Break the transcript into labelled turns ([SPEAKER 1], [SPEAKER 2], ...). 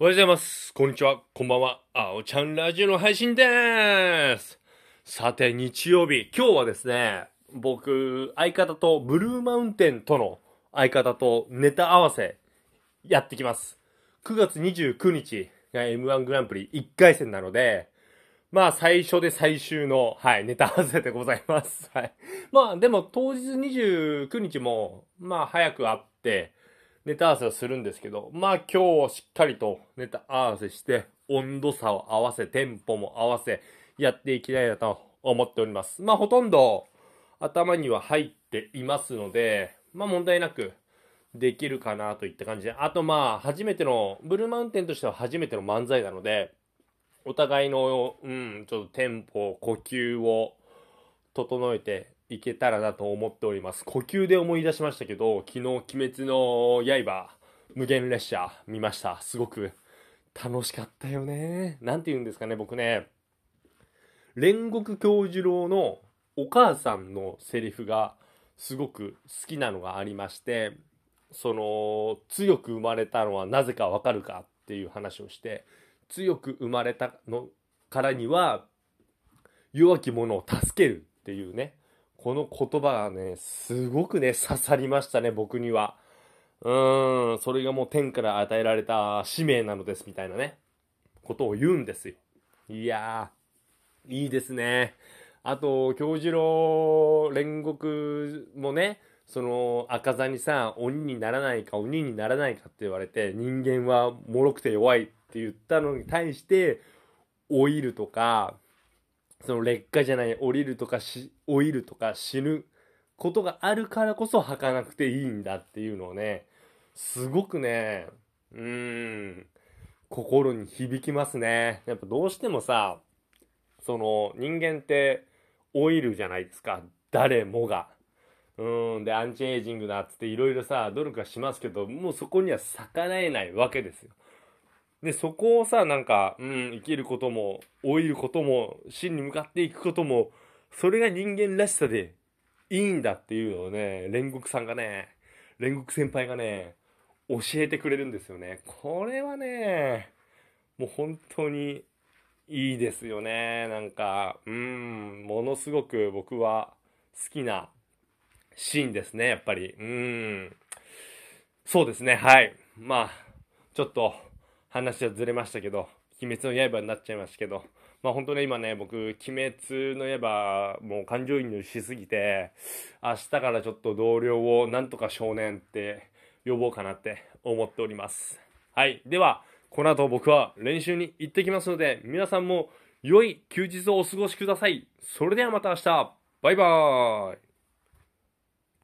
[SPEAKER 1] おはようございます。こんにちは。こんばんは。あおちゃんラジオの配信でーす。さて、日曜日。今日はですね、僕、相方と、ブルーマウンテンとの相方とネタ合わせ、やってきます。9月29日が M1 グランプリ1回戦なので、まあ、最初で最終の、はい、ネタ合わせでございます。はい。まあ、でも、当日29日も、まあ、早く会って、ネタ合わせをするんですけど、まあ今日しっかりとネタ合わせして、温度差を合わせ、テンポも合わせ、やっていきたいなと思っております。まあほとんど頭には入っていますので、まあ問題なくできるかなといった感じで、あとまあ初めての、ブルーマウンテンとしては初めての漫才なので、お互いの、うん、ちょっとテンポ、呼吸を整えていけたらなと思っております。呼吸で思い出しましたけど、昨日、鬼滅の刃、無限列車見ました。すごく楽しかったよね。なんて言うんですかね、僕ね、煉獄教授郎のお母さんのセリフがすごく好きなのがありまして、その、強く生まれたのはなぜかわかるかっていう話をして、強く生まれたのからには、弱き者を助けるっていうね、この言葉がね、すごくね、刺さりましたね、僕には。うーん、それがもう天から与えられた使命なのです、みたいなね、ことを言うんですよ。いやー、いいですね。あと、京次郎煉獄もね、その、赤座にさ、鬼にならないか、鬼にならないかって言われて、人間は脆くて弱いって言ったのに対して、老いるとか、その劣化じゃない、降りるとかし、老いるとか死ぬことがあるからこそ吐かなくていいんだっていうのをね、すごくね、うーん、心に響きますね。やっぱどうしてもさ、その人間って老いるじゃないですか。誰もが。うん、で、アンチエイジングだっつっていろいろさ、努力はしますけど、もうそこには逆らえないわけですよ。で、そこをさ、なんか、うん、生きることも、老いることも、死に向かっていくことも、それが人間らしさでいいんだっていうのをね、煉獄さんがね、煉獄先輩がね、教えてくれるんですよね。これはね、もう本当にいいですよね。なんか、うん、ものすごく僕は好きなシーンですね、やっぱり。うん。そうですね、はい。まあ、ちょっと、話はずれましたけど、鬼滅の刃になっちゃいましたけど、まあ本当ね、今ね、僕、鬼滅の刃、もう感情移入しすぎて、明日からちょっと同僚をなんとか少年って呼ぼうかなって思っております。はい。では、この後僕は練習に行ってきますので、皆さんも良い休日をお過ごしください。それではまた明日、バイバーイ